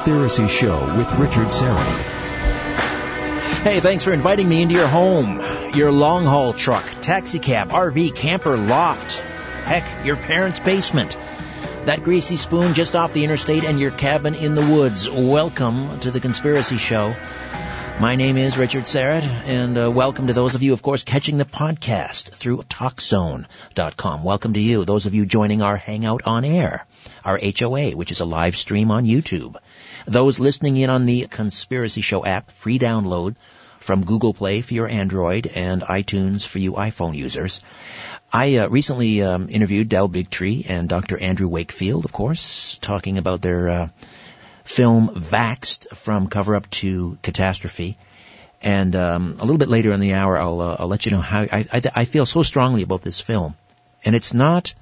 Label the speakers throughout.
Speaker 1: Conspiracy Show with Richard Syrett.
Speaker 2: Hey, thanks for inviting me into your home, your long haul truck, taxi cab, RV, camper, loft. Heck, your parents' basement. That greasy spoon just off the interstate and your cabin in the woods. Welcome to The Conspiracy Show. My name is Richard Syrett, and uh, welcome to those of you, of course, catching the podcast through TalkZone.com. Welcome to you, those of you joining our Hangout on Air, our HOA, which is a live stream on YouTube. Those listening in on the Conspiracy Show app, free download from Google Play for your Android and iTunes for you iPhone users. I uh, recently um, interviewed Del Bigtree and Dr. Andrew Wakefield, of course, talking about their uh, film Vaxxed from cover up to catastrophe. And um, a little bit later in the hour, I'll, uh, I'll let you know how I, I, I feel so strongly about this film. And it's not;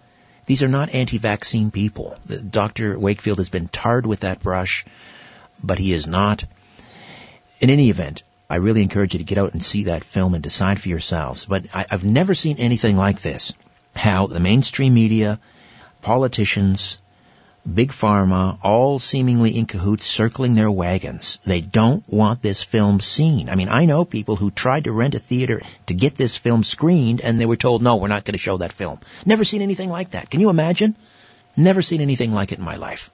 Speaker 2: these are not anti-vaccine people. Dr. Wakefield has been tarred with that brush, but he is not. In any event, I really encourage you to get out and see that film and decide for yourselves. But I, I've never seen anything like this. How the mainstream media, politicians, Big Pharma, all seemingly in cahoots circling their wagons. They don't want this film seen. I mean, I know people who tried to rent a theater to get this film screened and they were told, no, we're not going to show that film. Never seen anything like that. Can you imagine? Never seen anything like it in my life.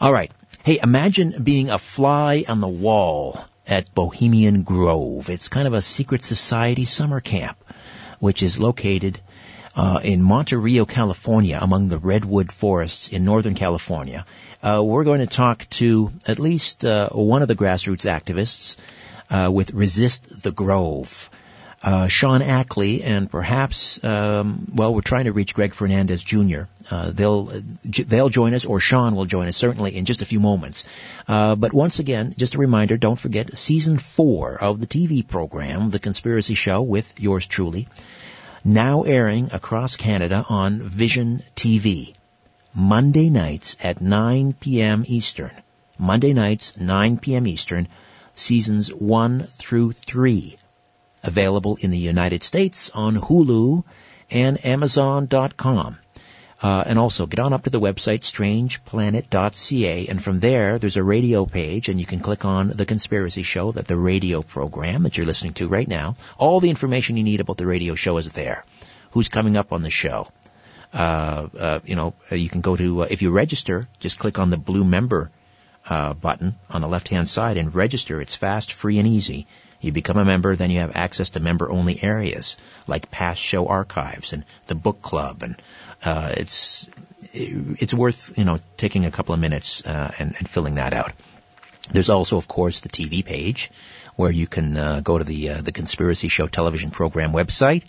Speaker 2: Alright. Hey, imagine being a fly on the wall at Bohemian Grove. It's kind of a secret society summer camp, which is located uh, in Monte Rio, California, among the redwood forests in Northern California. Uh, we're going to talk to at least uh, one of the grassroots activists uh, with Resist the Grove. Uh, Sean Ackley and perhaps, um, well, we're trying to reach Greg Fernandez Jr. Uh, they'll they'll join us, or Sean will join us certainly in just a few moments. Uh, but once again, just a reminder: don't forget season four of the TV program, The Conspiracy Show, with yours truly now airing across Canada on Vision TV. Monday nights at 9 p.m. Eastern. Monday nights, 9 p.m. Eastern, seasons 1 through 3. Available in the United States on Hulu and Amazon.com. Uh, and also get on up to the website strangeplanet.ca and from there there's a radio page and you can click on the conspiracy show that the radio program that you're listening to right now. All the information you need about the radio show is there. Who's coming up on the show? Uh, uh, you know, uh, you can go to, uh, if you register, just click on the blue member uh, button on the left hand side and register. It's fast, free, and easy. You become a member, then you have access to member only areas like past show archives and the book club and uh, it's it's worth you know taking a couple of minutes uh, and, and, filling that out. There's also, of course, the TV page where you can uh, go to the uh, the Conspiracy Show television program website,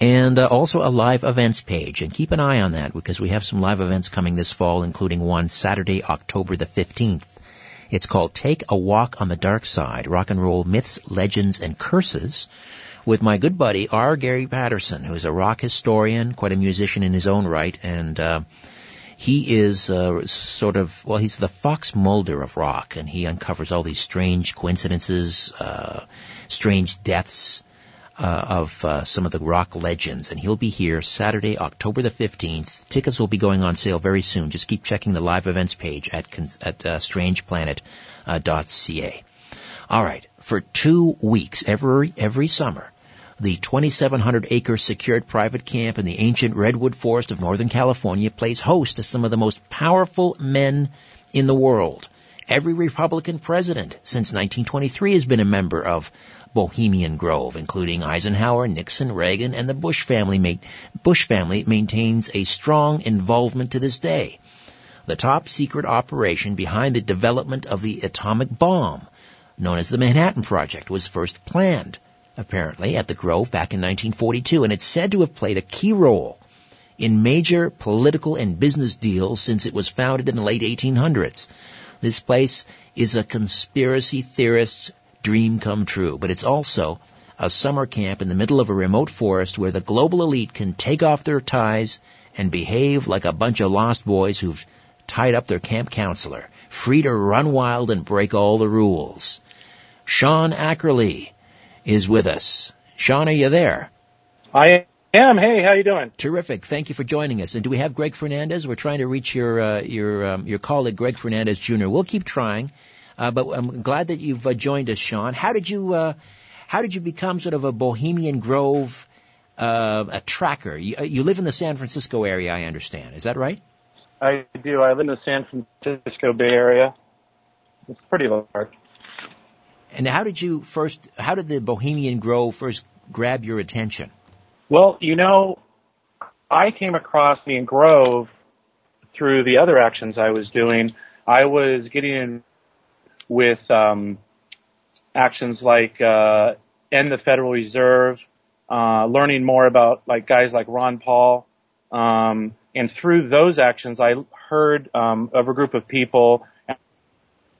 Speaker 2: and uh, also a live events page. And keep an eye on that because we have some live events coming this fall, including one Saturday, October the 15th. It's called Take a Walk on the Dark Side: Rock and Roll Myths, Legends, and Curses with my good buddy R. Gary Patterson, who's a rock historian, quite a musician in his own right, and uh, he is uh, sort of well, he's the Fox Mulder of rock, and he uncovers all these strange coincidences, uh, strange deaths. Uh, of uh, some of the rock legends, and he'll be here Saturday, October the 15th. Tickets will be going on sale very soon. Just keep checking the live events page at, at uh, strangeplanet.ca. All right, for two weeks every every summer, the 2,700 acre secured private camp in the ancient redwood forest of Northern California plays host to some of the most powerful men in the world. Every Republican president since 1923 has been a member of Bohemian Grove, including Eisenhower, Nixon, Reagan, and the Bush family. Bush family maintains a strong involvement to this day. The top secret operation behind the development of the atomic bomb known as the Manhattan Project, was first planned, apparently, at the Grove back in 1942, and it's said to have played a key role in major political and business deals since it was founded in the late 1800s. This place is a conspiracy theorist's dream come true, but it's also a summer camp in the middle of a remote forest where the global elite can take off their ties and behave like a bunch of lost boys who've tied up their camp counselor, free to run wild and break all the rules. Sean Ackerley is with us. Sean, are you there?
Speaker 3: I am. hey, how you doing?
Speaker 2: Terrific. Thank you for joining us. And do we have Greg Fernandez? We're trying to reach your uh, your um, your colleague Greg Fernandez Jr. We'll keep trying, uh, but I'm glad that you've uh, joined us, Sean. How did you uh, how did you become sort of a Bohemian Grove uh, a tracker? You, uh, you live in the San Francisco area, I understand. Is that right?
Speaker 3: I do. I live in the San Francisco Bay Area. It's pretty large.
Speaker 2: And how did you first? How did the Bohemian Grove first grab your attention?
Speaker 3: Well, you know, I came across the Grove through the other actions I was doing. I was getting in with um, actions like uh, end the Federal Reserve, uh, learning more about like guys like Ron Paul, um, and through those actions, I heard um, of a group of people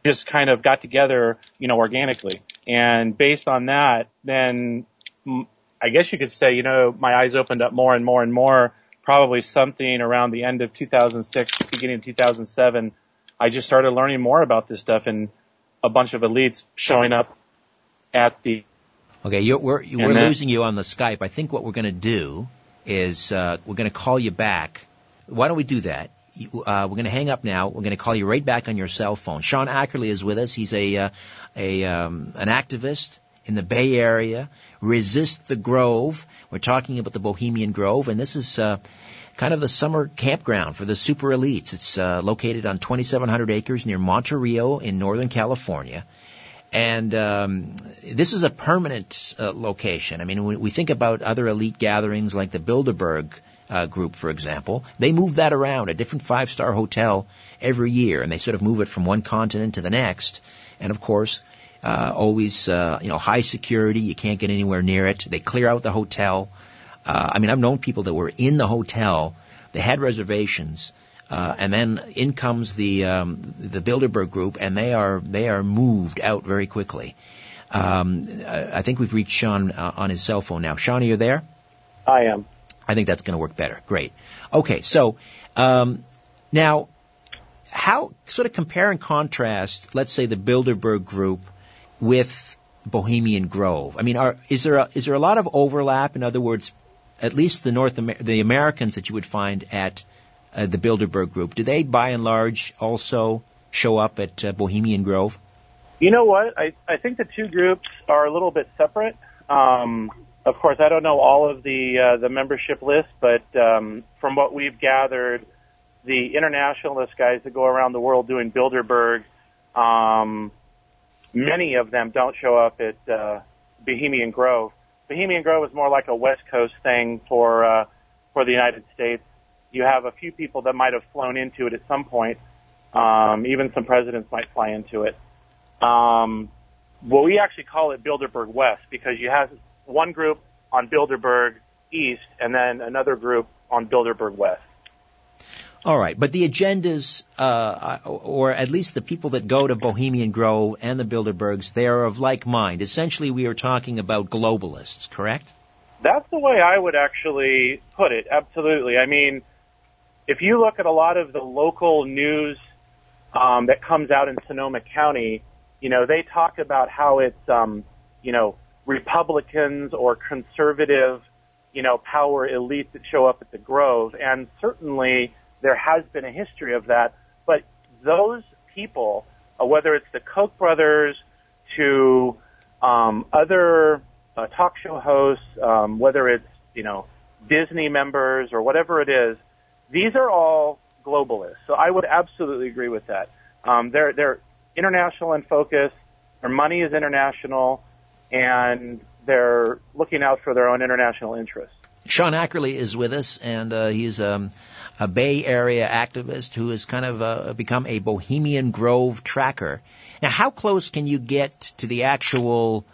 Speaker 3: just kind of got together, you know, organically. And based on that, then I guess you could say, you know, my eyes opened up more and more and more. Probably something around the end of 2006, beginning of 2007. I just started learning more about this stuff and a bunch of elites showing up at the.
Speaker 2: Okay, you're, we're we're then, losing you on the Skype. I think what we're going to do is uh, we're going to call you back. Why don't we do that? Uh, we're going to hang up now. We're going to call you right back on your cell phone. Sean Ackerley is with us. He's a uh, a um, an activist in the Bay Area. Resist the Grove. We're talking about the Bohemian Grove, and this is uh, kind of the summer campground for the super elites. It's uh, located on 2,700 acres near Monte Rio in Northern California. And um, this is a permanent uh, location. I mean, when we think about other elite gatherings like the Bilderberg uh, group, for example, they move that around a different five-star hotel every year, and they sort of move it from one continent to the next. And of course, uh, always, uh, you know, high security. You can't get anywhere near it. They clear out the hotel. Uh, I mean, I've known people that were in the hotel. They had reservations. Uh, and then in comes the um, the Bilderberg group, and they are they are moved out very quickly. Um, I think we've reached Sean uh, on his cell phone now. Sean, are you there?
Speaker 3: I am.
Speaker 2: I think that's going to work better. Great. Okay, so um, now, how sort of compare and contrast? Let's say the Bilderberg group with Bohemian Grove? I mean, are, is there a, is there a lot of overlap? In other words, at least the North Amer- the Americans that you would find at uh, the Bilderberg Group, do they by and large also show up at uh, Bohemian Grove?
Speaker 3: You know what? I I think the two groups are a little bit separate. Um, of course, I don't know all of the uh, the membership list, but um, from what we've gathered, the internationalist guys that go around the world doing Bilderberg um, many of them don't show up at uh, Bohemian Grove. Bohemian Grove is more like a West Coast thing for uh, for the United States. You have a few people that might have flown into it at some point. Um, even some presidents might fly into it. Um, well, we actually call it Bilderberg West because you have one group on Bilderberg East and then another group on Bilderberg West.
Speaker 2: All right, but the agendas, uh, or at least the people that go to Bohemian Grove and the Bilderbergs, they are of like mind. Essentially, we are talking about globalists, correct?
Speaker 3: That's the way I would actually put it. Absolutely. I mean, if you look at a lot of the local news um, that comes out in Sonoma County, you know, they talk about how it's, um, you know, Republicans or conservative, you know, power elites that show up at the Grove, and certainly there has been a history of that. But those people, uh, whether it's the Koch brothers to um, other uh, talk show hosts, um, whether it's you know Disney members or whatever it is, these are all globalists. So I would absolutely agree with that. Um, they're they're international in focus. Their money is international, and they're looking out for their own international interests.
Speaker 2: Sean Ackerley is with us, and uh, he's um, a Bay Area activist who has kind of uh, become a Bohemian Grove tracker. Now, how close can you get to the actual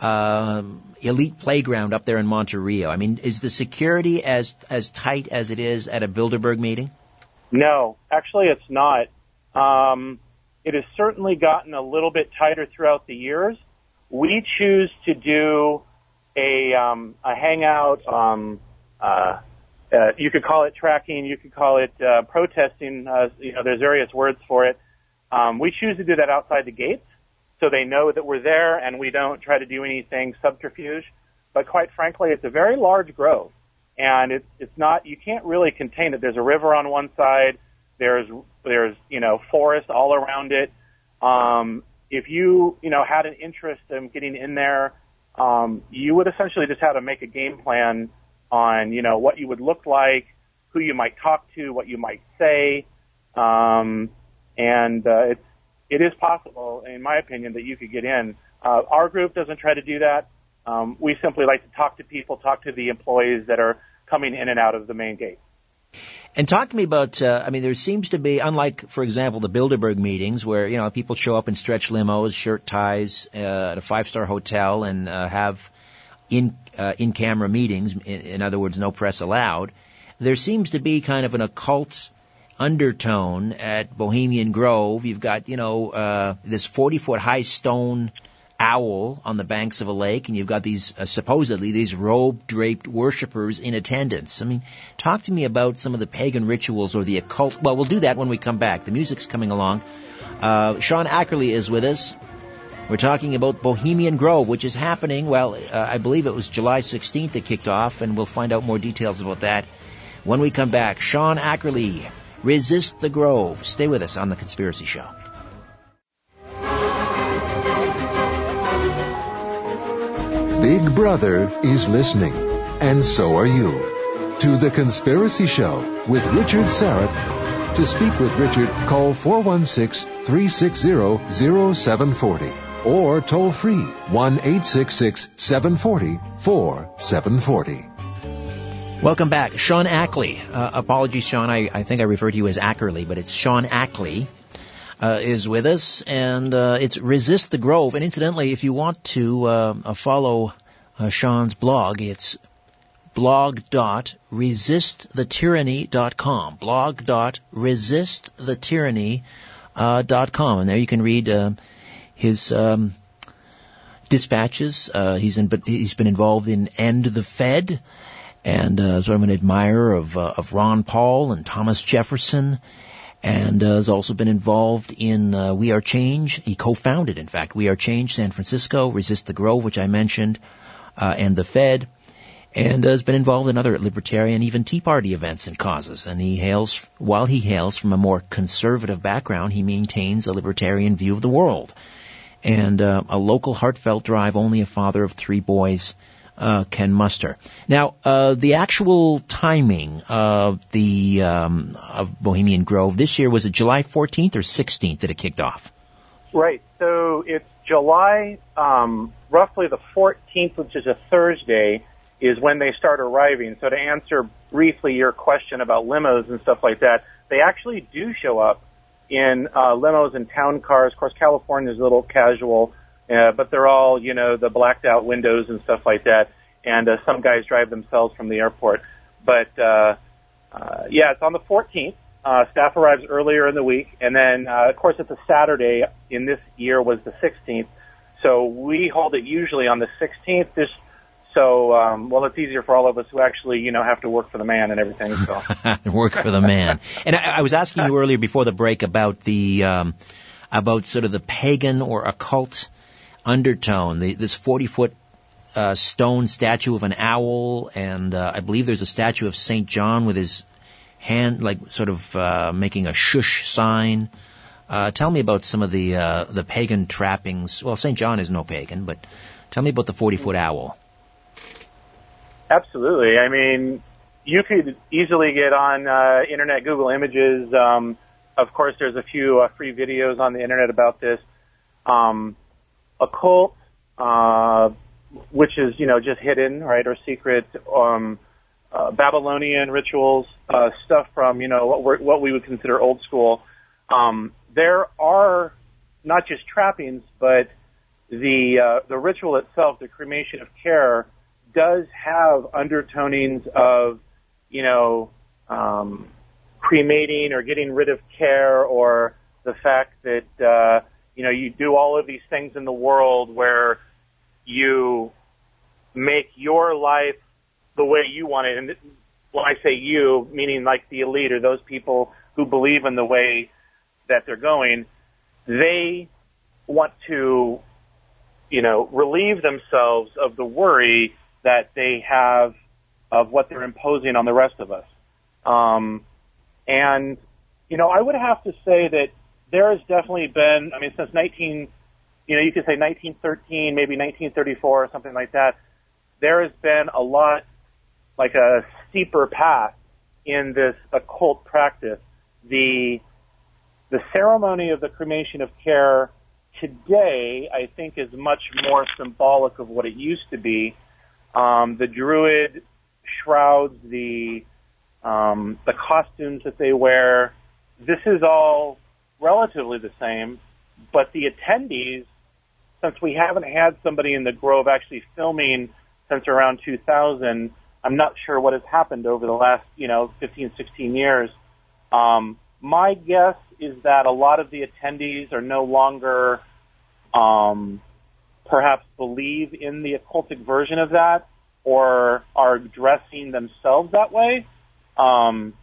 Speaker 2: uh, elite playground up there in Monte Rio? I mean, is the security as as tight as it is at a Bilderberg meeting?
Speaker 3: No, actually, it's not. Um, it has certainly gotten a little bit tighter throughout the years. We choose to do a um, a hangout. Um, uh, uh, you could call it tracking, you could call it uh, protesting. Uh, you know, there's various words for it. Um, we choose to do that outside the gates, so they know that we're there, and we don't try to do anything subterfuge. But quite frankly, it's a very large grove. and it's it's not you can't really contain it. There's a river on one side, there's there's you know forest all around it. Um, if you you know had an interest in getting in there, um, you would essentially just have to make a game plan on you know what you would look like, who you might talk to, what you might say, um, and uh, it's it is possible, in my opinion, that you could get in. Uh, our group doesn't try to do that. Um, we simply like to talk to people, talk to the employees that are coming in and out of the main gate.
Speaker 2: And talk to me about, uh, I mean, there seems to be, unlike, for example, the Bilderberg meetings where, you know, people show up in stretch limos, shirt ties, uh, at a five-star hotel and, uh, have in, uh, in-camera meetings, in, in other words, no press allowed. There seems to be kind of an occult undertone at Bohemian Grove. You've got, you know, uh, this 40 foot high stone owl on the banks of a lake, and you've got these uh, supposedly these robe draped worshippers in attendance. I mean, talk to me about some of the pagan rituals or the occult. Well, we'll do that when we come back. The music's coming along. Uh, Sean Ackerley is with us. We're talking about Bohemian Grove, which is happening. Well, uh, I believe it was July 16th it kicked off, and we'll find out more details about that when we come back. Sean Ackerley, Resist the Grove. Stay with us on The Conspiracy Show.
Speaker 4: Big Brother is listening, and so are you. To The Conspiracy Show with Richard Syrett. To speak with Richard, call 416-360-0740 or toll free 1-866-740-4740.
Speaker 2: Welcome back. Sean Ackley. Uh, apologies, Sean. I, I think I referred to you as Ackerley, but it's Sean Ackley. Uh, is with us, and uh, it's Resist the Grove. And incidentally, if you want to uh, uh follow uh, Sean's blog, it's blog.resistthetyranny.com. Blog.resistthetyranny.com. And there you can read his um, dispatches. he's, in, he's been involved in End the Fed and uh, sort of an admirer of uh, of Ron Paul and Thomas Jefferson, and uh, has also been involved in uh, We Are Change. He co-founded, in fact, We Are Change San Francisco, Resist the Grove, which I mentioned, uh, and the Fed, and has been involved in other libertarian, even Tea Party events and causes. And he hails, while he hails from a more conservative background, he maintains a libertarian view of the world, and uh, a local heartfelt drive. Only a father of three boys uh, can muster. Now, uh, the actual timing of the um, of Bohemian Grove this year was it July 14th or 16th that it kicked off?
Speaker 3: Right. So it's July, um, roughly the 14th, which is a Thursday, is when they start arriving. So to answer briefly your question about limos and stuff like that, they actually do show up in uh, limos and town cars. Of course, California is a little casual uh, but they're all, you know, the blacked out windows and stuff like that. And uh, some guys drive themselves from the airport. But uh, uh, yeah, it's on the 14th. Uh, staff arrives earlier in the week, and then uh, of course it's a Saturday. In this year was the 16th, so we hold it usually on the 16th. Just so um, well, it's easier for all of us who actually you know have to work for the man and everything. So
Speaker 2: work for the man. And I, I was asking you earlier before the break about the um, about sort of the pagan or occult undertone. The, this 40 foot uh, stone statue of an owl, and uh, I believe there's a statue of Saint John with his hand, like sort of uh, making a shush sign. Uh, tell me about some of the uh, the pagan trappings. Well, Saint John is no pagan, but tell me about the 40 foot owl.
Speaker 3: Absolutely. I mean, you could easily get on uh, internet, Google Images. Um, of course, there's a few uh, free videos on the internet about this. Um, occult, uh, which is you know just hidden, right, or secret. Um, uh, Babylonian rituals, uh, stuff from you know what, we're, what we would consider old school. Um, there are not just trappings, but the uh, the ritual itself, the cremation of care, does have undertonings of you know um, cremating or getting rid of care or the fact that uh, you know, you do all of these things in the world where you make your life the way you want it. And when I say you, meaning like the elite or those people who believe in the way that they're going, they want to, you know, relieve themselves of the worry that they have of what they're imposing on the rest of us. Um, and, you know, I would have to say that there has definitely been, I mean, since 19, you know, you could say 1913, maybe 1934 or something like that, there has been a lot, like a steeper path in this occult practice. The, the ceremony of the cremation of care today, I think, is much more symbolic of what it used to be. Um, the druid shrouds, the um, the costumes that they wear, this is all relatively the same. But the attendees, since we haven't had somebody in the Grove actually filming since around 2000, I'm not sure what has happened over the last, you know, 15, 16 years. Um, my guess is that a lot of the attendees are no longer um, perhaps believe in the occultic version of that or are dressing themselves that way. Um,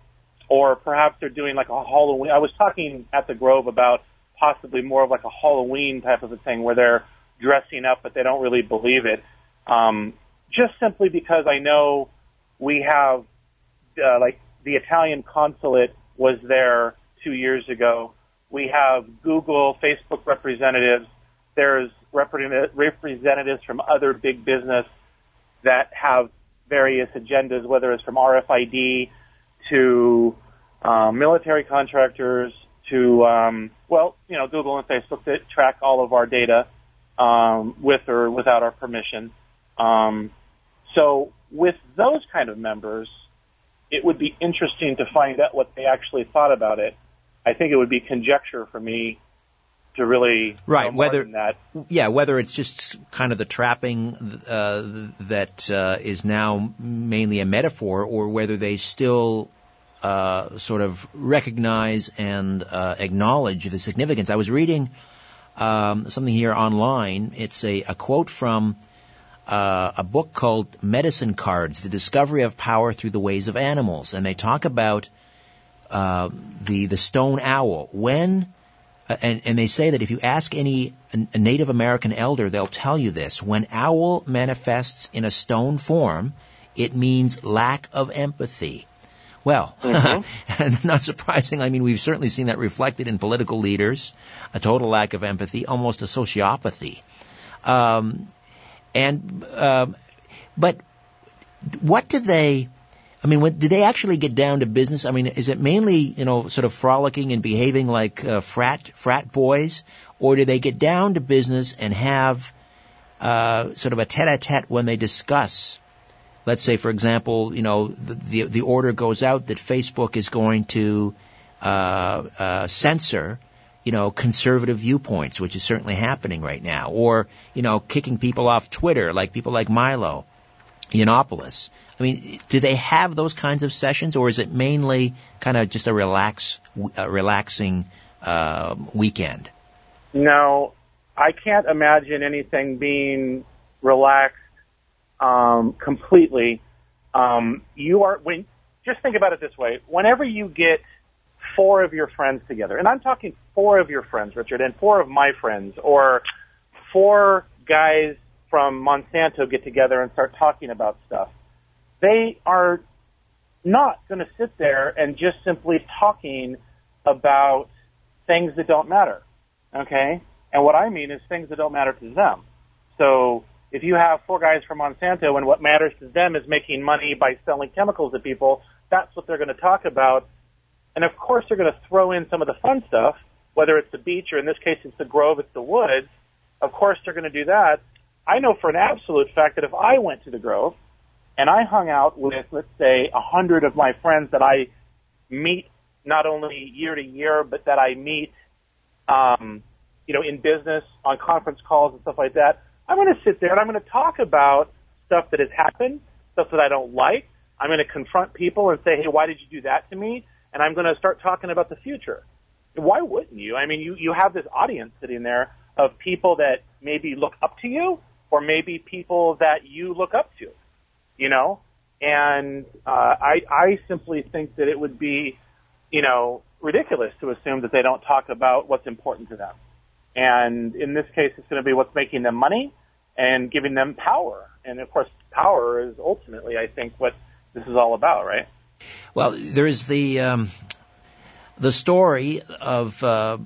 Speaker 3: or perhaps they're doing like a Halloween. I was talking at the Grove about possibly more of like a Halloween type of a thing where they're dressing up, but they don't really believe it. Um, just simply because I know we have, uh, like the Italian consulate was there two years ago. We have Google, Facebook representatives. There's representatives from other big business that have various agendas, whether it's from RFID to um, military contractors to, um, well, you know, Google and Facebook that track all of our data um, with or without our permission. Um, so with those kind of members, it would be interesting to find out what they actually thought about it. I think it would be conjecture for me to really
Speaker 2: right whether that. yeah whether it's just kind of the trapping uh, that uh, is now mainly a metaphor or whether they still uh, sort of recognize and uh, acknowledge the significance. I was reading um, something here online. It's a, a quote from uh, a book called Medicine Cards: The Discovery of Power Through the Ways of Animals, and they talk about uh, the the stone owl when uh, and, and they say that if you ask any a Native American elder, they'll tell you this. When owl manifests in a stone form, it means lack of empathy. Well, mm-hmm. not surprising. I mean, we've certainly seen that reflected in political leaders, a total lack of empathy, almost a sociopathy. Um, and, uh, but what do they, I mean, when, do they actually get down to business? I mean, is it mainly, you know, sort of frolicking and behaving like uh, frat frat boys, or do they get down to business and have uh, sort of a tete-a-tete when they discuss? Let's say, for example, you know, the the, the order goes out that Facebook is going to uh, uh censor, you know, conservative viewpoints, which is certainly happening right now, or you know, kicking people off Twitter, like people like Milo. Yiannopoulos. I mean, do they have those kinds of sessions, or is it mainly kind of just a relax, a relaxing uh, weekend?
Speaker 3: No, I can't imagine anything being relaxed um, completely. Um, you are when just think about it this way: whenever you get four of your friends together, and I'm talking four of your friends, Richard, and four of my friends, or four guys from Monsanto get together and start talking about stuff. They are not going to sit there and just simply talking about things that don't matter. Okay? And what I mean is things that don't matter to them. So if you have four guys from Monsanto and what matters to them is making money by selling chemicals to people, that's what they're going to talk about. And of course they're going to throw in some of the fun stuff, whether it's the beach or in this case it's the grove, it's the woods. Of course they're going to do that. I know for an absolute fact that if I went to the Grove and I hung out with, let's say, a hundred of my friends that I meet not only year to year, but that I meet, um, you know, in business on conference calls and stuff like that, I'm going to sit there and I'm going to talk about stuff that has happened, stuff that I don't like. I'm going to confront people and say, hey, why did you do that to me? And I'm going to start talking about the future. Why wouldn't you? I mean, you, you have this audience sitting there of people that maybe look up to you or maybe people that you look up to, you know? And uh, I, I simply think that it would be, you know, ridiculous to assume that they don't talk about what's important to them. And in this case, it's going to be what's making them money and giving them power. And of course, power is ultimately, I think, what this is all about, right?
Speaker 2: Well, there is the um, the story of uh,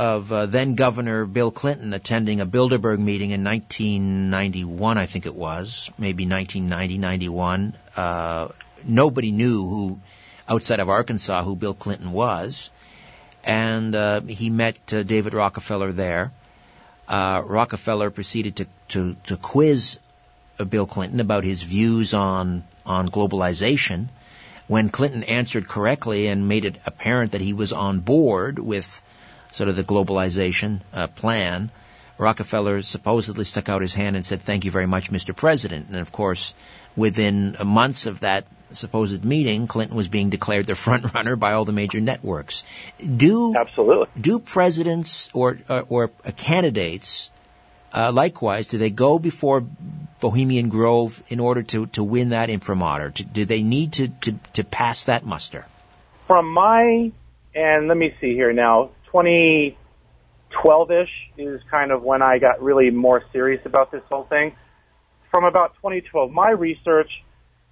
Speaker 2: of uh, then Governor Bill Clinton attending a Bilderberg meeting in 1991, I think it was, maybe 1990, 91. Uh, nobody knew who, outside of Arkansas, who Bill Clinton was, and uh, he met uh, David Rockefeller there. Uh, Rockefeller proceeded to, to, to quiz uh, Bill Clinton about his views on on globalization. When Clinton answered correctly and made it apparent that he was on board with sort of the globalization uh, plan, Rockefeller supposedly stuck out his hand and said, "Thank you very much, Mr. President." And of course, within months of that supposed meeting, Clinton was being declared the front runner by all the major networks. Do
Speaker 3: absolutely
Speaker 2: do presidents or or, or candidates uh, likewise do they go before Bohemian Grove in order to to win that imprimatur? Do they need to, to to pass that muster?
Speaker 3: From my and let me see here now, 2012ish is kind of when I got really more serious about this whole thing. From about 2012, my research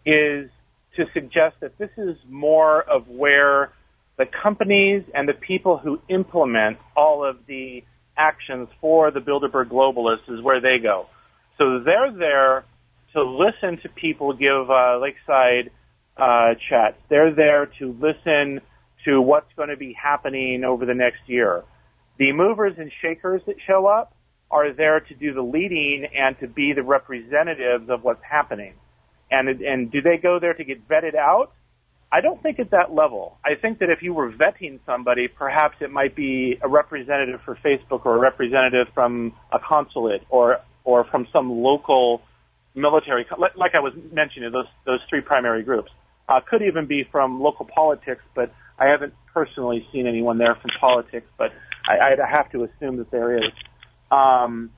Speaker 3: is to suggest that this is more of where the companies and the people who implement all of the actions for the Bilderberg globalists is where they go. So they're there to listen to people give uh, lakeside uh, chats. They're there to listen to what's going to be happening over the next year. The movers and shakers that show up are there to do the leading and to be the representatives of what's happening. And and do they go there to get vetted out? I don't think at that level. I think that if you were vetting somebody, perhaps it might be a representative for Facebook or a representative from a consulate or or from some local military, like I was mentioning, those those three primary groups. Uh, could even be from local politics, but I haven't personally seen anyone there from politics. But I, I'd have to assume that there is. Um,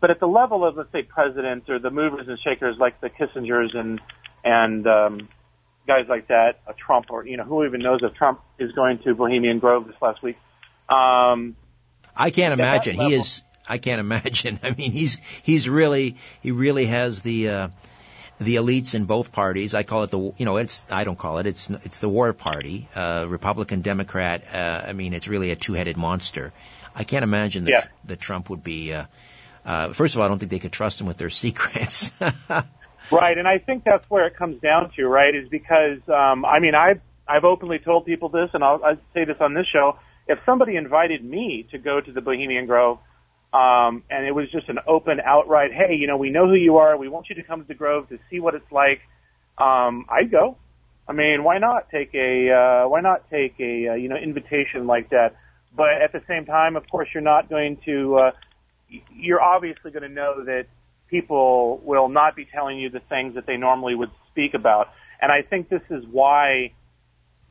Speaker 3: but at the level of let's say presidents or the movers and shakers like the Kissingers and and um, guys like that, a Trump or you know who even knows if Trump is going to Bohemian Grove this last week. Um,
Speaker 2: I can't imagine. He is. I can't imagine. I mean, he's he's really he really has the uh, the elites in both parties. I call it the you know it's I don't call it it's it's the war party, uh, Republican Democrat. Uh, I mean, it's really a two headed monster. I can't imagine that
Speaker 3: yeah.
Speaker 2: that Trump would be. Uh, uh, first of all, I don't think they could trust him with their secrets.
Speaker 3: Right, and I think that's where it comes down to, right? Is because um, I mean I've I've openly told people this, and I'll, I'll say this on this show. If somebody invited me to go to the Bohemian Grove, um, and it was just an open, outright, hey, you know, we know who you are, we want you to come to the Grove to see what it's like, um, I'd go. I mean, why not take a uh, why not take a uh, you know invitation like that? But at the same time, of course, you're not going to. Uh, you're obviously going to know that people will not be telling you the things that they normally would speak about. And I think this is why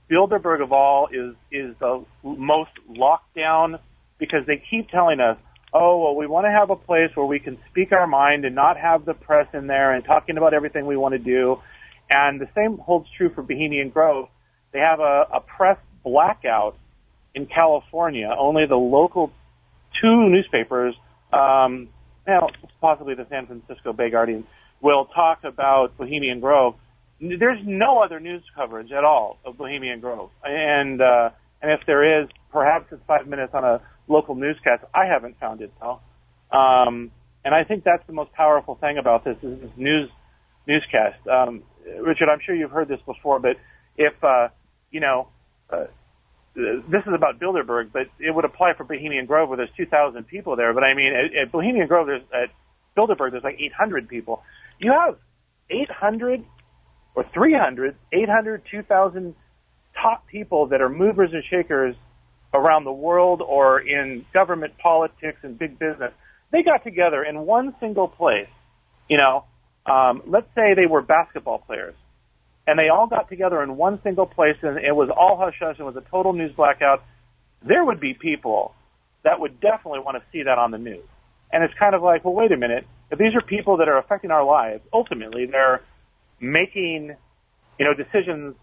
Speaker 3: Bilderberg of all is is the most locked down because they keep telling us, oh well, we want to have a place where we can speak our mind and not have the press in there and talking about everything we want to do. And the same holds true for Bohemian Grove. They have a, a press blackout in California. Only the local two newspapers um, now possibly the San Francisco Bay Guardian will talk about Bohemian Grove. There's no other news coverage at all of Bohemian Grove, and uh, and if there is, perhaps it's five minutes on a local newscasts. I haven't found it though, um, and I think that's the most powerful thing about this is this news newscast. Um, Richard, I'm sure you've heard this before, but if uh, you know. Uh, this is about Bilderberg, but it would apply for Bohemian Grove where there's 2,000 people there. But I mean, at, at Bohemian Grove, there's at Bilderberg, there's like 800 people. You have 800 or 300, 800, 2,000 top people that are movers and shakers around the world or in government politics and big business. They got together in one single place. You know, um, let's say they were basketball players and they all got together in one single place, and it was all hush hush, and was a total news blackout, there would be people that would definitely want to see that on the news. And it's kind of like, well, wait a minute. If these are people that are affecting our lives, ultimately they're making, you know, decisions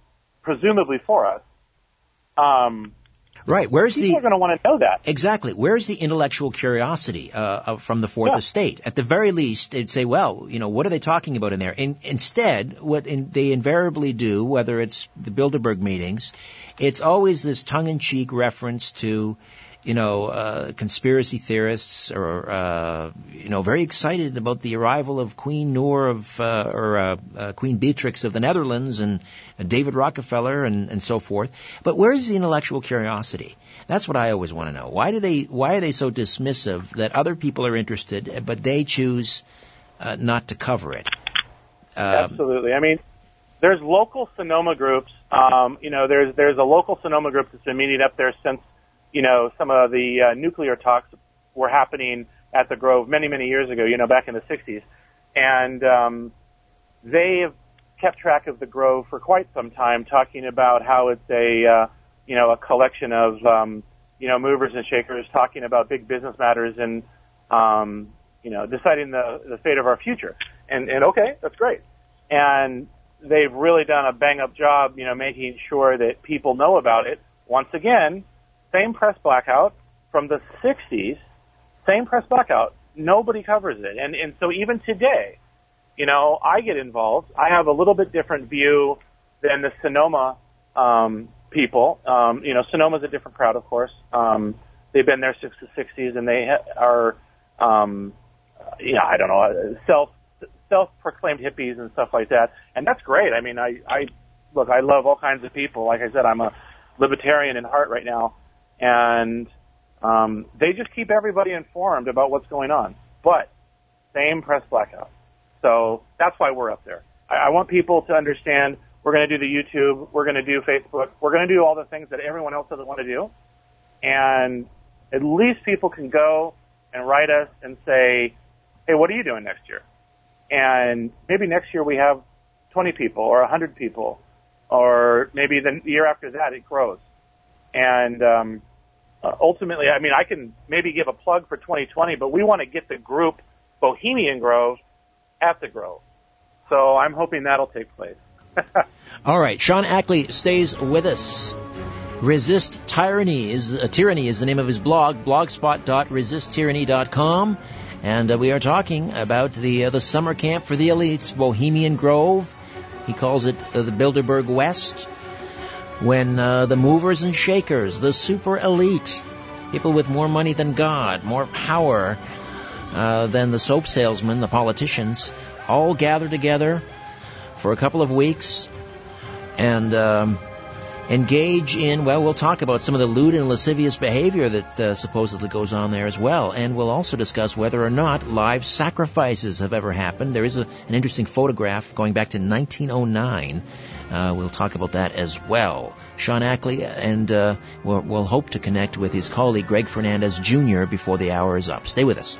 Speaker 3: presumably for us. Um,
Speaker 2: Right. Where's
Speaker 3: People
Speaker 2: the
Speaker 3: are going to want to know that.
Speaker 2: exactly? Where's the intellectual curiosity uh, of- from the Fourth
Speaker 3: Yeah.
Speaker 2: Estate? At the very least, they'd say, "Well, you know, what are they talking about in there?" In, instead, what in, they invariably do, whether it's the Bilderberg meetings, it's always this tongue-in-cheek reference to, you know, uh, conspiracy theorists or uh, you know, very excited about the arrival of Queen Noor of uh, or uh, uh, Queen Beatrix of the Netherlands and David Rockefeller and, and so forth. But where is the intellectual curiosity? That's what I always want to know. Why do they? Why are they so dismissive that other people are interested, but they choose uh, not to cover it? Um,
Speaker 3: Absolutely. I mean, there's local Sonoma groups. Um, you know, there's there's a local Sonoma group that's been meeting up there since you know some of the uh, nuclear talks were happening at the Grove many many years ago. You know, back in the 60s, and um, they have kept track of the Grove for quite some time, talking about how it's a uh, you know a collection of um, you know movers and shakers talking about big business matters and um, you know deciding the the fate of our future. And and okay, that's great. And they've really done a bang up job, you know, making sure that people know about it. Once again, same press blackout from the 60s, same press blackout. Nobody covers it. And and so even today, you know, I get involved. I have a little bit different view than the Sonoma um, people. Um, you know, Sonoma's a different crowd, of course. Um, they've been there since the 60s, and they are, um, you know, I don't know, self self-proclaimed hippies and stuff like that. And that's great. I mean, I, I look, I love all kinds of people. Like I said, I'm a libertarian in heart right now, and um, they just keep everybody informed about what's going on. But same press blackout. So that's why we're up there. I, I want people to understand we're going to do the YouTube, we're going to do Facebook, we're going to do all the things that everyone else doesn't want to do. And at least people can go and write us and say, hey, what are you doing next year? And maybe next year we have 20 people or 100 people, or maybe the year after that it grows. And um, uh, ultimately, I mean, I can maybe give a plug for 2020, but we want to get the group Bohemian Grove at the Grove. So I'm hoping that'll take place.
Speaker 2: All right, Sean Ackley stays with us. Resist Tyranny is uh, Tyranny is the name of his blog, blogspot.resisttyranny.com, and uh, we are talking about the uh, the summer camp for the elites, Bohemian Grove. He calls it uh, the Bilderberg West. When uh, the movers and shakers, the super elite, people with more money than God, more power uh, than the soap salesmen, the politicians, all gather together for a couple of weeks and um, engage in, well, we'll talk about some of the lewd and lascivious behavior that uh, supposedly goes on there as well. And we'll also discuss whether or not live sacrifices have ever happened. There is a, an interesting photograph going back to 1909. Uh, we'll talk about that as well. Sean Ackley, and uh, we'll, we'll hope to connect with his colleague Greg Fernandez Jr. before the hour is up. Stay with us.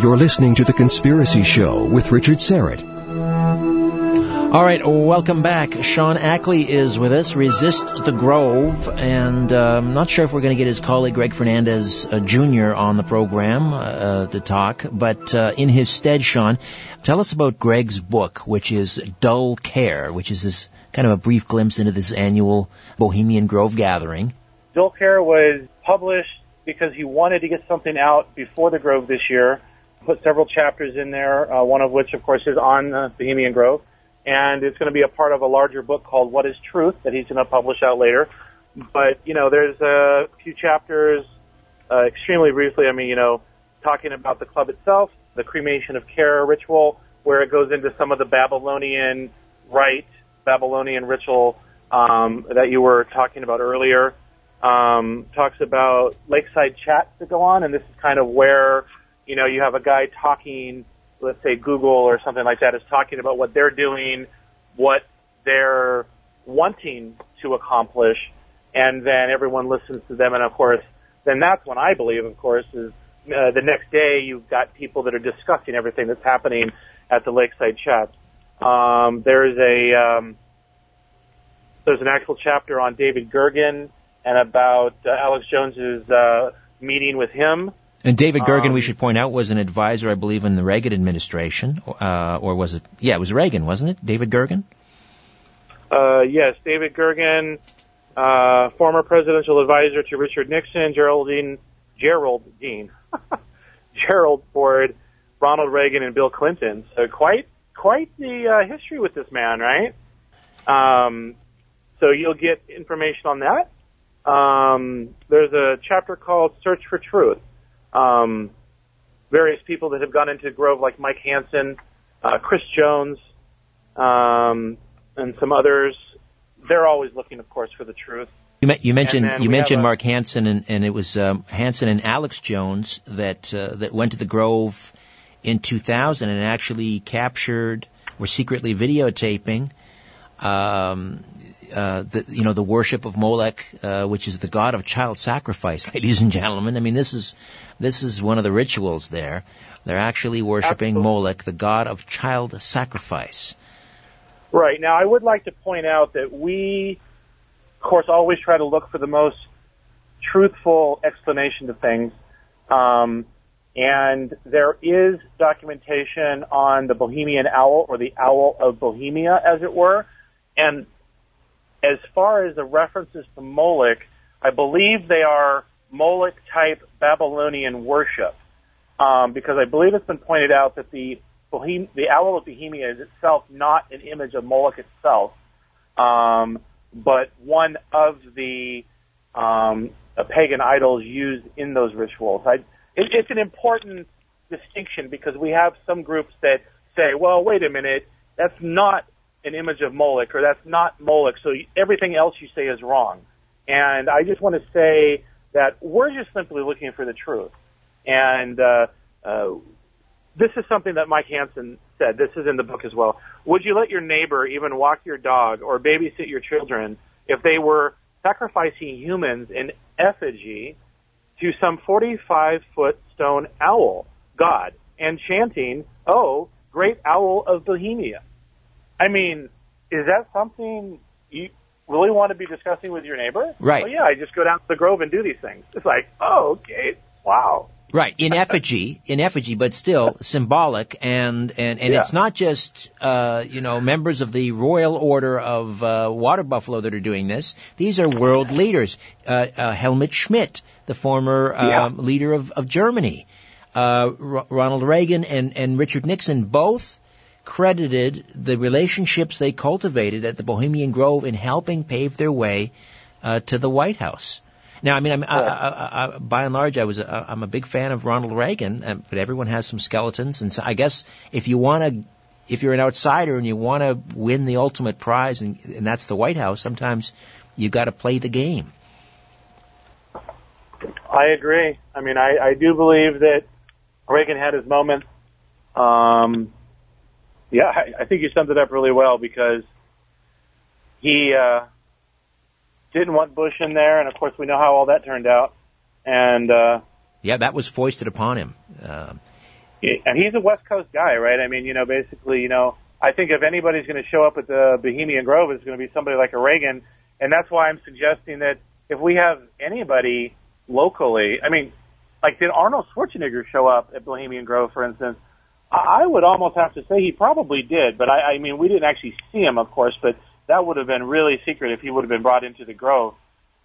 Speaker 1: You're listening to The Conspiracy Show with Richard Syrett.
Speaker 2: All right, welcome back. Sean Ackley is with us. Resist the Grove, and uh, I'm not sure if we're going to get his colleague Greg Fernandez uh, Jr. on the program uh, to talk, but uh, in his stead, Sean, tell us about Greg's book, which is Dull Care, which is this kind of a brief glimpse into this annual Bohemian Grove gathering.
Speaker 3: Dull Care was published because he wanted to get something out before the Grove this year. Put several chapters in there, uh, one of which, of course, is on uh, Bohemian Grove and it's going to be a part of a larger book called What is Truth that he's going to publish out later. But, you know, there's a few chapters, uh, extremely briefly, I mean, you know, talking about the club itself, the cremation of care ritual, where it goes into some of the Babylonian rite, Babylonian ritual um, that you were talking about earlier. Um, talks about lakeside chats that go on, and this is kind of where, you know, you have a guy talking let's say Google or something like that is talking about what they're doing, what they're wanting to accomplish, and then everyone listens to them. And of course, then that's when I believe, of course, is uh, the next day you've got people that are discussing everything that's happening at the Lakeside Chat. Um, there's a um, there's an actual chapter on David Gergen and about uh, Alex Jones's uh, meeting with him.
Speaker 2: And David Gergen,
Speaker 3: Um,
Speaker 2: we should point out, was an advisor, I believe, in the Reagan administration, uh, or was it? Yeah, it was Reagan, wasn't it? David Gergen.
Speaker 3: Uh, yes, David Gergen. uh, former presidential advisor to Richard Nixon, Geraldine, Geraldine, Gerald Ford, Ronald Reagan, and Bill Clinton. So quite, quite the uh, history with this man, right? Um, so you'll get information on that. Um, there's a chapter called Search for Truth. Um, various people that have gone into Grove, like Mike Hanson, uh, Chris Jones, um, and some others. They're always looking, of course, for the truth.
Speaker 2: You, you mentioned you mentioned
Speaker 3: have a-
Speaker 2: Mark Hanson, and, and it was um, Hanson and Alex Jones that uh, that went to the Grove in 2000 and actually captured, were secretly videotaping, um, uh, the you know the worship of Molech, uh, which is the god of child sacrifice, ladies and gentlemen. I mean, this is this is one of the rituals there. They're actually worshiping
Speaker 3: Absolutely.
Speaker 2: Molech, the god of child sacrifice.
Speaker 3: Right. Now, I would like to point out that we, of course, always try to look for the most truthful explanation to things. Um, and there is documentation on the Bohemian owl, or the owl of Bohemia, as it were. And as far as the references to Moloch, I believe they are Moloch type Babylonian worship. Um, because I believe it's been pointed out that the Bohem- the owl of Bohemia is itself not an image of Moloch itself, um, but one of the um, uh, pagan idols used in those rituals. I, it, it's an important distinction because we have some groups that say, well, wait a minute, that's not an image of Moloch or that's not Moloch, so everything else you say is wrong. And I just want to say that we're just simply looking for the truth. And uh, uh, this is something that Mike Hanson said. This is in the book as well. Would you let your neighbor even walk your dog or babysit your children if they were sacrificing humans in effigy to some 45 foot stone owl god and chanting, Oh, great owl of Bohemia? I mean, is that something you really want to be discussing with your neighbor?
Speaker 2: Right.
Speaker 3: Well, yeah, I just go down to the grove and do these things. It's like, oh, okay, wow.
Speaker 2: Right, in effigy, in effigy, but still symbolic, and and and
Speaker 3: Yeah.
Speaker 2: it's not just uh, you know members of the Royal Order of uh, Water Buffalo that are doing this. These are world leaders. Uh, uh, Helmut Schmidt, the former um,
Speaker 3: Yeah.
Speaker 2: leader of of Germany, uh, R- Ronald Reagan and and Richard Nixon both credited the relationships they cultivated at the Bohemian Grove in helping pave their way uh, to the White House. Now, I mean, I'm, I, I, I, by and large, I was a, I'm a big fan of Ronald Reagan, um, but everyone has some skeletons, and so I guess if you want to, if you're an outsider and you want to win the ultimate prize, and, and that's the White House, sometimes you got to play the game.
Speaker 3: I agree. I mean, I, I do believe that Reagan had his moments. Um, yeah, I, I think you summed it up really well because he uh, didn't want Bush in there, and of course we know how all that turned out. And uh,
Speaker 2: Yeah, that was foisted upon him. Um,
Speaker 3: and he's a West Coast guy, right? I mean, you know, basically, you know, I think if anybody's going to show up at the Bohemian Grove, it's going to be somebody like a Reagan, and that's why I'm suggesting that if we have anybody locally, I mean, like did Arnold Schwarzenegger show up at Bohemian Grove, for instance? I would almost have to say he probably did, but I, I mean, we didn't actually see him, of course, but that would have been really secret if he would have been brought into the Grove.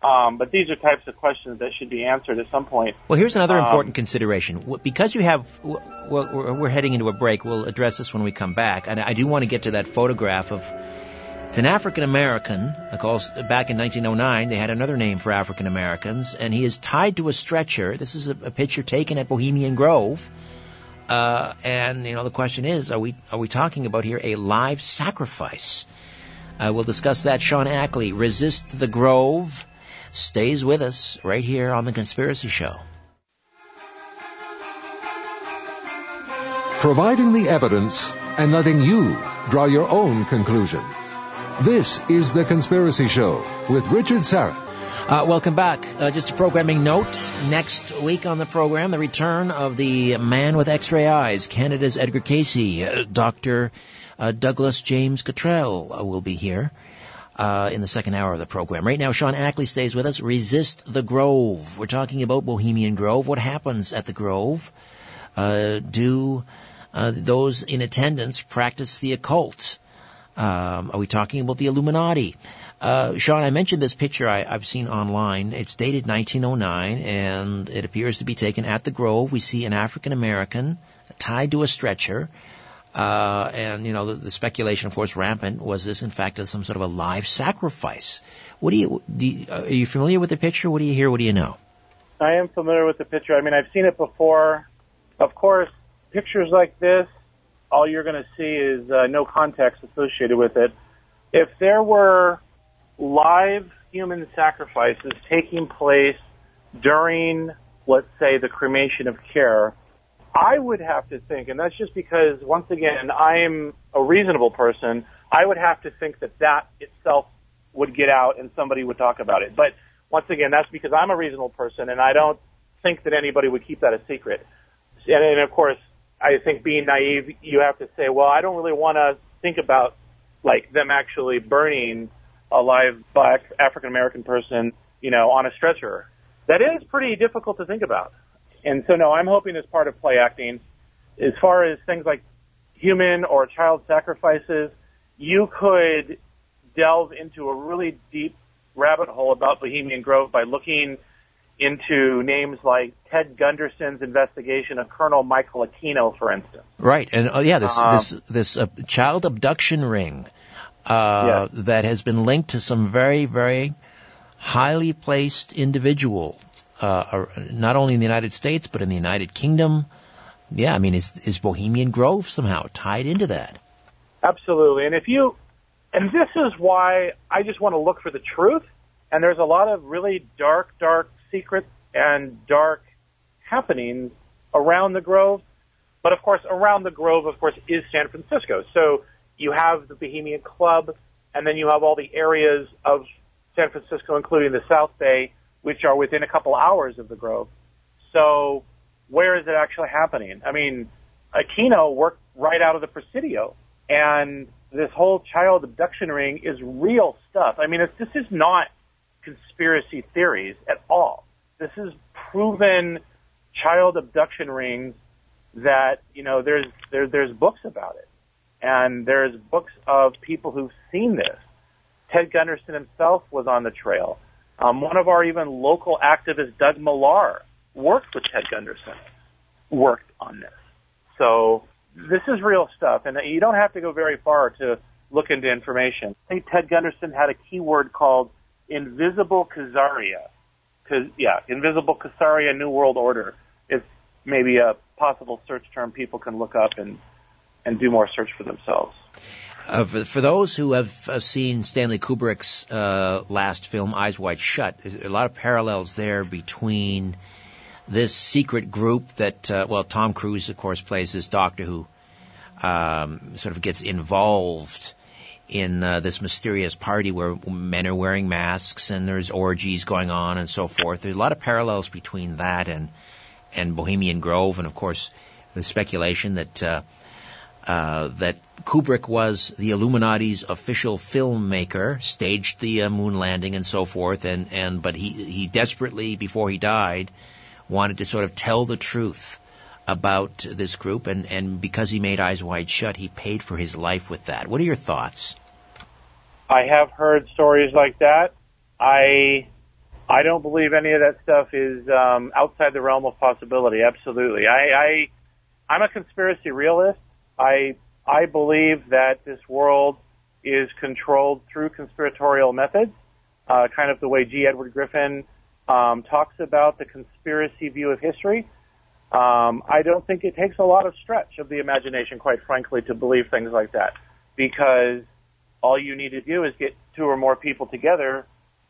Speaker 3: Um, but these are types of questions that should be answered at some point.
Speaker 2: Well, here's another
Speaker 3: Um,
Speaker 2: important consideration. Because you have, we're we're heading into a break. We'll address this when we come back. And I do want to get to that photograph of, it's an African American. Of course, back in 1909, they had another name for African Americans, and he is tied to a stretcher. This is a, a picture taken at Bohemian Grove. Uh, and you know, the question is, are we are we talking about here a live sacrifice? Uh, we'll discuss that. Sean Ackley, resist the Grove, stays with us right here on the Conspiracy Show.
Speaker 4: providing the evidence and letting you draw your own conclusions. This is The Conspiracy Show with Richard Syrett.
Speaker 2: Uh, welcome back. Uh, just a programming note. Next week on the program, the return of the man with X-ray eyes, Canada's Edgar Cayce, uh, Dr. Uh, Douglas James Cottrell uh, will be here uh, in the second hour of the program. Right now, Sean Ackley stays with us. Resist the Grove. We're talking about Bohemian Grove. What happens at the Grove? Do those in attendance practice the occult? Um, are we talking about the Illuminati? Uh, Sean, I mentioned this picture I, have seen online. It's dated 1909, and it appears to be taken at the Grove. We see an African American tied to a stretcher. Uh, and you know the, the, speculation, of course, rampant. Was this in fact some sort of a live sacrifice? What do you, do you are you familiar with the picture? What do you hear? What do you know?
Speaker 3: I am familiar with the picture. I mean, I've seen it before. Of course, pictures like this, all you're going to see is uh, no context associated with it. If there were live human sacrifices taking place during, let's say, the cremation of care, I would have to think, and that's just because, once again, I'm a reasonable person, I would have to think that that itself would get out and somebody would talk about it. But once again, that's because I'm a reasonable person and I don't think that anybody would keep that a secret. And, and of course, I think being naive, you have to say, well, I don't really want to think about like them actually burning a live black African American person, you know, on a stretcher. That is pretty difficult to think about. And so, no, I'm hoping as part of play acting, as far as things like human or child sacrifices, you could delve into a really deep rabbit hole about Bohemian Grove by looking into names like Ted Gunderson's investigation of Colonel Michael Aquino, for instance.
Speaker 2: Right, and uh, yeah, this um, this this uh, child abduction ring uh, yes. that has been linked to some very very highly placed individual, uh, not only in the United States but in the United Kingdom. Yeah, I mean, is is Bohemian Grove somehow tied into that?
Speaker 3: Absolutely, and if you, and this is why I just want to look for the truth. And there's a lot of really dark, dark secrets and dark happenings around the Grove. But of course, around the Grove, of course, is San Francisco. So you have the Bohemian Club, and then you have all the areas of San Francisco, including the South Bay, which are within a couple hours of the Grove. So where is it actually happening? I mean, Aquino worked right out of the Presidio, and this whole child abduction ring is real stuff. I mean, it's, this is not conspiracy theories at all. This is proven child abduction rings that, you know, there's, there, there's books about it. And there's books of people who've seen this. Ted Gunderson himself was on the trail. Um, one of our even local activists, Doug Millar, worked with Ted Gunderson, worked on this. So this is real stuff, and you don't have to go very far to look into information. I think Ted Gunderson had a keyword called Invisible Khazaria. Yeah, Invisible Khazaria New World Order is maybe a possible search term people can look up and, and do more search for themselves.
Speaker 2: Uh, for, for, those who have uh, seen Stanley Kubrick's uh, last film, Eyes Wide Shut, a lot of parallels there between this secret group that, uh, well, Tom Cruise, of course, plays this doctor who um, sort of gets involved in uh, this mysterious party where men are wearing masks and there's orgies going on and so forth. There's a lot of parallels between that and and Bohemian Grove, and of course the speculation that uh, that Kubrick was the Illuminati's official filmmaker, staged the uh, moon landing and so forth, and and but he he desperately before he died wanted to sort of tell the truth about this group, and, and because he made Eyes Wide Shut, he paid for his life with that. What are your thoughts?
Speaker 3: I have heard stories like that. I I don't believe any of that stuff is um, outside the realm of possibility. Absolutely, I, I I'm a conspiracy realist. I I believe that this world is controlled through conspiratorial methods, uh, kind of the way G. Edward Griffin um, talks about the conspiracy view of history. Um, I don't think it takes a lot of stretch of the imagination, quite frankly, to believe things like that, because all you need to do is get two or more people together,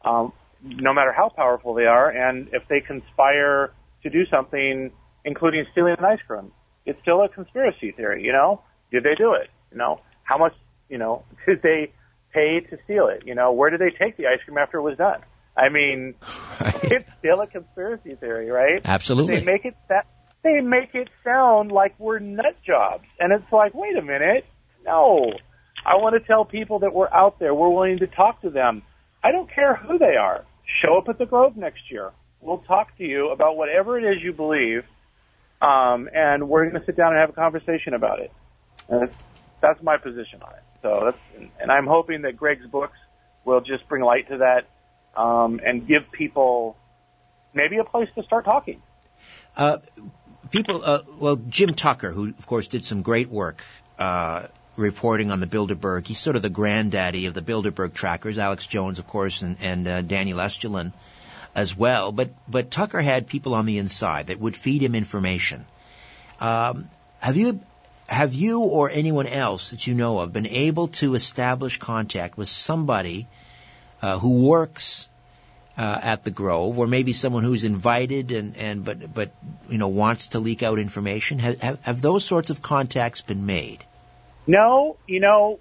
Speaker 3: um, no matter how powerful they are, and if they conspire to do something, including stealing an ice cream, it's still a conspiracy theory. You know, did they do it? You know, how much? You know, did they pay to steal it? You know, where did they take the ice cream after it was done? I mean, right. it's still a conspiracy theory, right?
Speaker 2: Absolutely.
Speaker 3: They make it that they make it sound like we're nut jobs. And it's like, wait a minute. No. I want to tell people that we're out there. We're willing to talk to them. I don't care who they are. Show up at the Grove next year. We'll talk to you about whatever it is you believe, um, and we're going to sit down and have a conversation about it. And that's, my position on it. So that's, and I'm hoping that Greg's books will just bring light to that um, and give people maybe a place to start talking.
Speaker 2: Uh, people, uh, well, Jim Tucker, who of course did some great work uh, reporting on the Bilderberg, he's sort of the granddaddy of the Bilderberg trackers. Alex Jones, of course, and, and uh, Daniel Estulin as well. But but Tucker had people on the inside that would feed him information. Um, have you have you or anyone else that you know of been able to establish contact with somebody uh, who works uh, at the Grove, or maybe someone who's invited and, and but but you know wants to leak out information? Have, have, have those sorts of contacts been made?
Speaker 3: No, you know,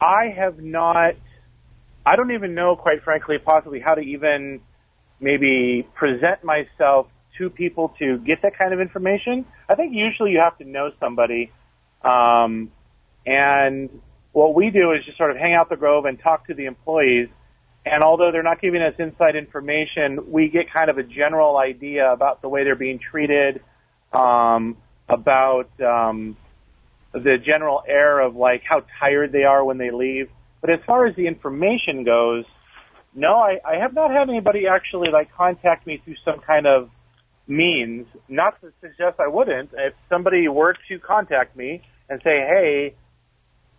Speaker 3: I have not. I don't even know, quite frankly, possibly how to even maybe present myself to people to get that kind of information. I think usually you have to know somebody. Um, and what we do is just sort of hang out the Grove and talk to the employees. And although they're not giving us inside information, we get kind of a general idea about the way they're being treated, um, about um, the general air of like how tired they are when they leave. But as far as the information goes, no, I, I have not had anybody actually like contact me through some kind of means. Not to suggest I wouldn't. If somebody were to contact me and say, hey,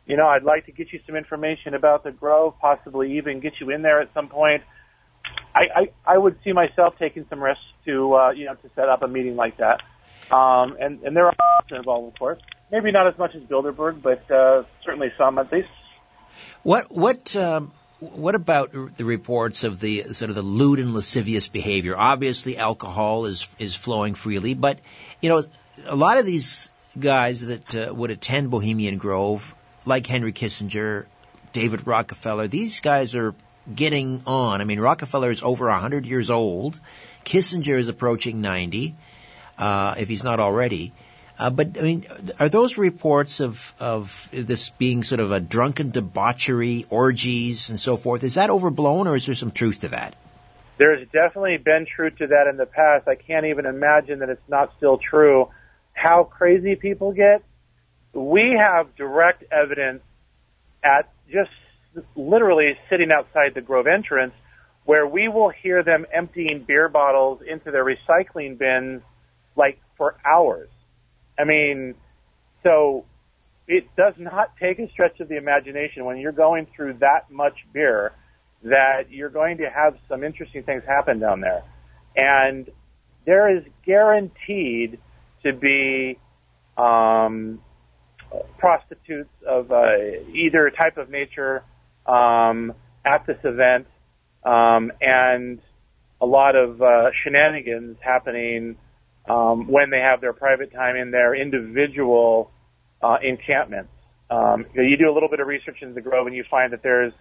Speaker 3: you know, I'd like to get you some information about the Grove, possibly even get you in there at some point. I, I, I would see myself taking some risks to, uh, you know, to set up a meeting like that. Um, and, and there are involved, of course. Maybe not as much as Bilderberg, but uh, certainly some at least.
Speaker 2: What what um, what about the reports of the sort of the lewd and lascivious behavior? Obviously, alcohol is is flowing freely, but you know, a lot of these guys that uh, would attend Bohemian Grove, like Henry Kissinger, David Rockefeller, these guys are getting on. I mean, Rockefeller is over hundred years old. Kissinger is approaching ninety, uh, if he's not already. Uh, but I mean, are those reports of of this being sort of a drunken debauchery, orgies, and so forth? Is that overblown, or is there some truth to that?
Speaker 3: There's definitely been truth to that in the past. I can't even imagine that it's not still true. How crazy people get. We have direct evidence at just literally sitting outside the Grove entrance where we will hear them emptying beer bottles into their recycling bins like for hours. I mean, so it does not take a stretch of the imagination when you're going through that much beer that you're going to have some interesting things happen down there. And there is guaranteed to be um, prostitutes of uh, either type of nature um, at this event, um, and a lot of uh, shenanigans happening um, when they have their private time in their individual uh, encampments. Um, you, do a little bit of research in the Grove and you find that there's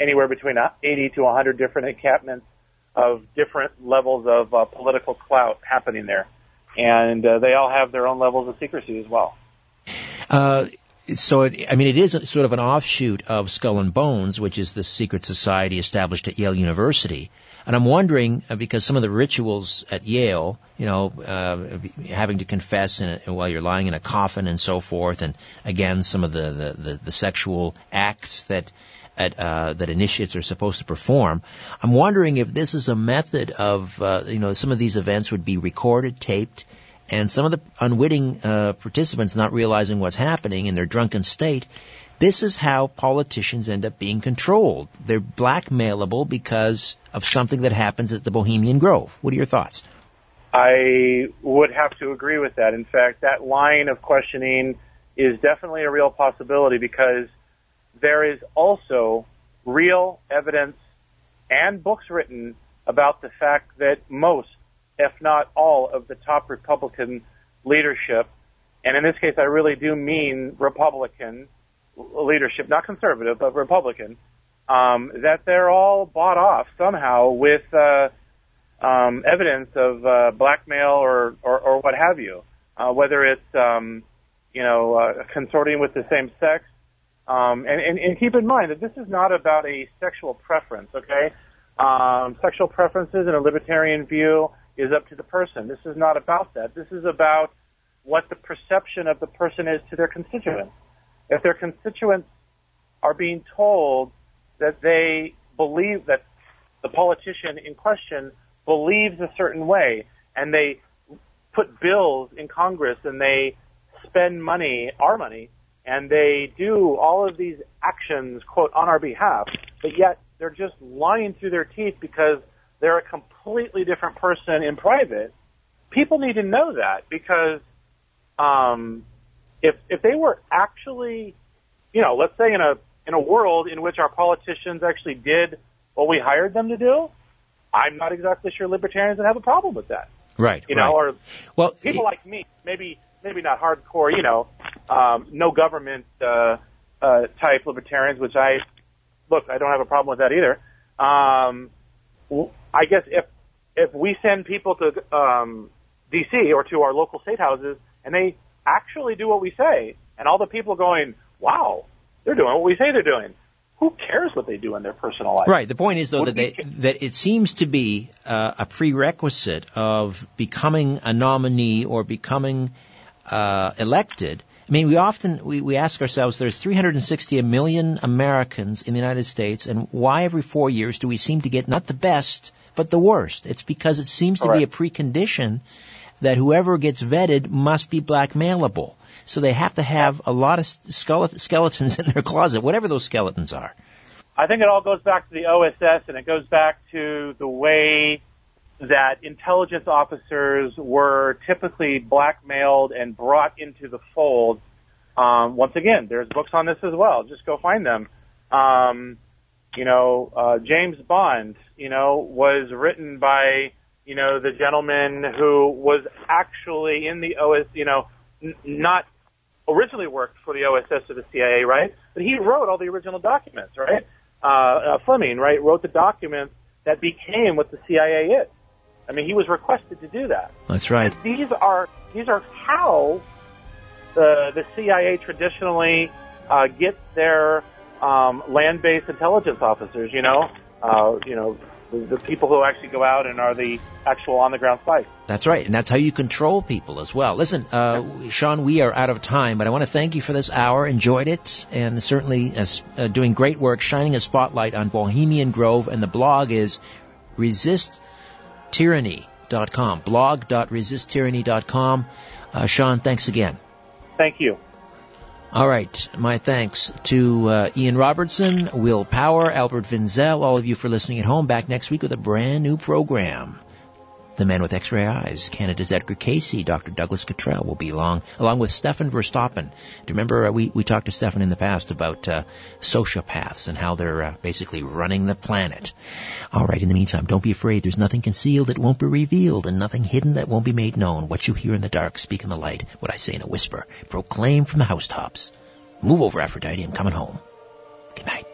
Speaker 3: anywhere between 80 to 100 different encampments of different levels of uh, political clout happening there. And uh, they all have their own levels of secrecy as well.
Speaker 2: Uh, so it, I mean, it is sort of an offshoot of Skull and Bones, which is the secret society established at Yale University. And I'm wondering uh, because some of the rituals at Yale, you know, uh, having to confess in a, while you're lying in a coffin and so forth, and again some of the the, the, the sexual acts that at, uh, that initiates are supposed to perform. I'm wondering if this is a method of, uh, you know, some of these events would be recorded, taped, and some of the unwitting uh, participants not realizing what's happening in their drunken state. This is how politicians end up being controlled. They're blackmailable because of something that happens at the Bohemian Grove. What are your thoughts?
Speaker 3: I would have to agree with that. In fact, that line of questioning is definitely a real possibility because there is also real evidence and books written about the fact that most if not all, of the top Republican leadership, and in this case, I really do mean Republican leadership, not conservative, but Republican, um, that they're all bought off somehow with uh, um, evidence of uh, blackmail or, or, or what have you, uh, whether it's um, you know uh, consorting with the same sex. Um, and, and, and keep in mind that this is not about a sexual preference, okay? Um, sexual preferences in a libertarian view is up to the person. This is not about that. This is about what the perception of the person is to their constituents. If their constituents are being told that they believe that the politician in question believes a certain way and they put bills in Congress and they spend money, our money, and they do all of these actions, quote, on our behalf, but yet they're just lying through their teeth because they're a completely different person in private. People need to know that because um, if if they were actually, you know, let's say in a in a world in which our politicians actually did what we hired them to do, I'm not exactly sure libertarians would have a problem with that.
Speaker 2: Right.
Speaker 3: You know,
Speaker 2: right.
Speaker 3: or
Speaker 2: well,
Speaker 3: people like me, maybe maybe not hardcore, you know, um, no government uh, uh, type libertarians, which I look, I don't have a problem with that either. Um, I guess if if we send people to um, D.C. or to our local state houses and they actually do what we say, and all the people going, "Wow, they're doing what we say they're doing," who cares what they do in their personal life?
Speaker 2: Right. The point is, though, that they, that it seems to be uh, a prerequisite of becoming a nominee or becoming uh, elected. I mean, we often we, we ask ourselves, there's 360 million Americans in the United States, and why every four years do we seem to get not the best but the worst? It's because it seems to be a precondition that whoever gets vetted must be blackmailable. So they have to have a lot of skeletons in their closet, whatever those skeletons are.
Speaker 3: I think it all goes back to the OSS and it goes back to the way that intelligence officers were typically blackmailed and brought into the fold. Um, once again, there's books on this as well. Just go find them. Um, you know, uh, James Bond, you know, was written by, you know, the gentleman who was actually in the OS, you know, n- not originally worked for the OSS or the CIA, right? But he wrote all the original documents, right? Uh, uh, Fleming, right, wrote the documents that became what the CIA is. I mean, he was requested to do that.
Speaker 2: That's right.
Speaker 3: These are these are how the the CIA traditionally uh, gets their um, land-based intelligence officers. You know, uh, you know, the, the people who actually go out and are the actual on-the-ground spies.
Speaker 2: That's right, and that's how you control people as well. Listen, uh, Sean, we are out of time, but I want to thank you for this hour. Enjoyed it, and certainly as, uh, doing great work, shining a spotlight on Bohemian Grove. And the blog is resisttyranny.com. Blog.resisttyranny.com. Uh, Sean, thanks again.
Speaker 3: Thank you.
Speaker 2: All right. My thanks to uh, Ian Robertson, Will Power, Albert Vinzel, all of you for listening at home. Back next week with a brand new program. The Man with X-Ray Eyes, Canada's Edgar Cayce, Dr. Douglas Cottrell will be along, along with Stefan Verstappen. Do you remember uh, we, we talked to Stefan in the past about uh, sociopaths and how they're uh, basically running the planet. All right, in the meantime, don't be afraid. There's nothing concealed that won't be revealed and nothing hidden that won't be made known. What you hear in the dark, speak in the light. What I say in a whisper, proclaim from the housetops. Move over, Aphrodite. I'm coming home. Good night.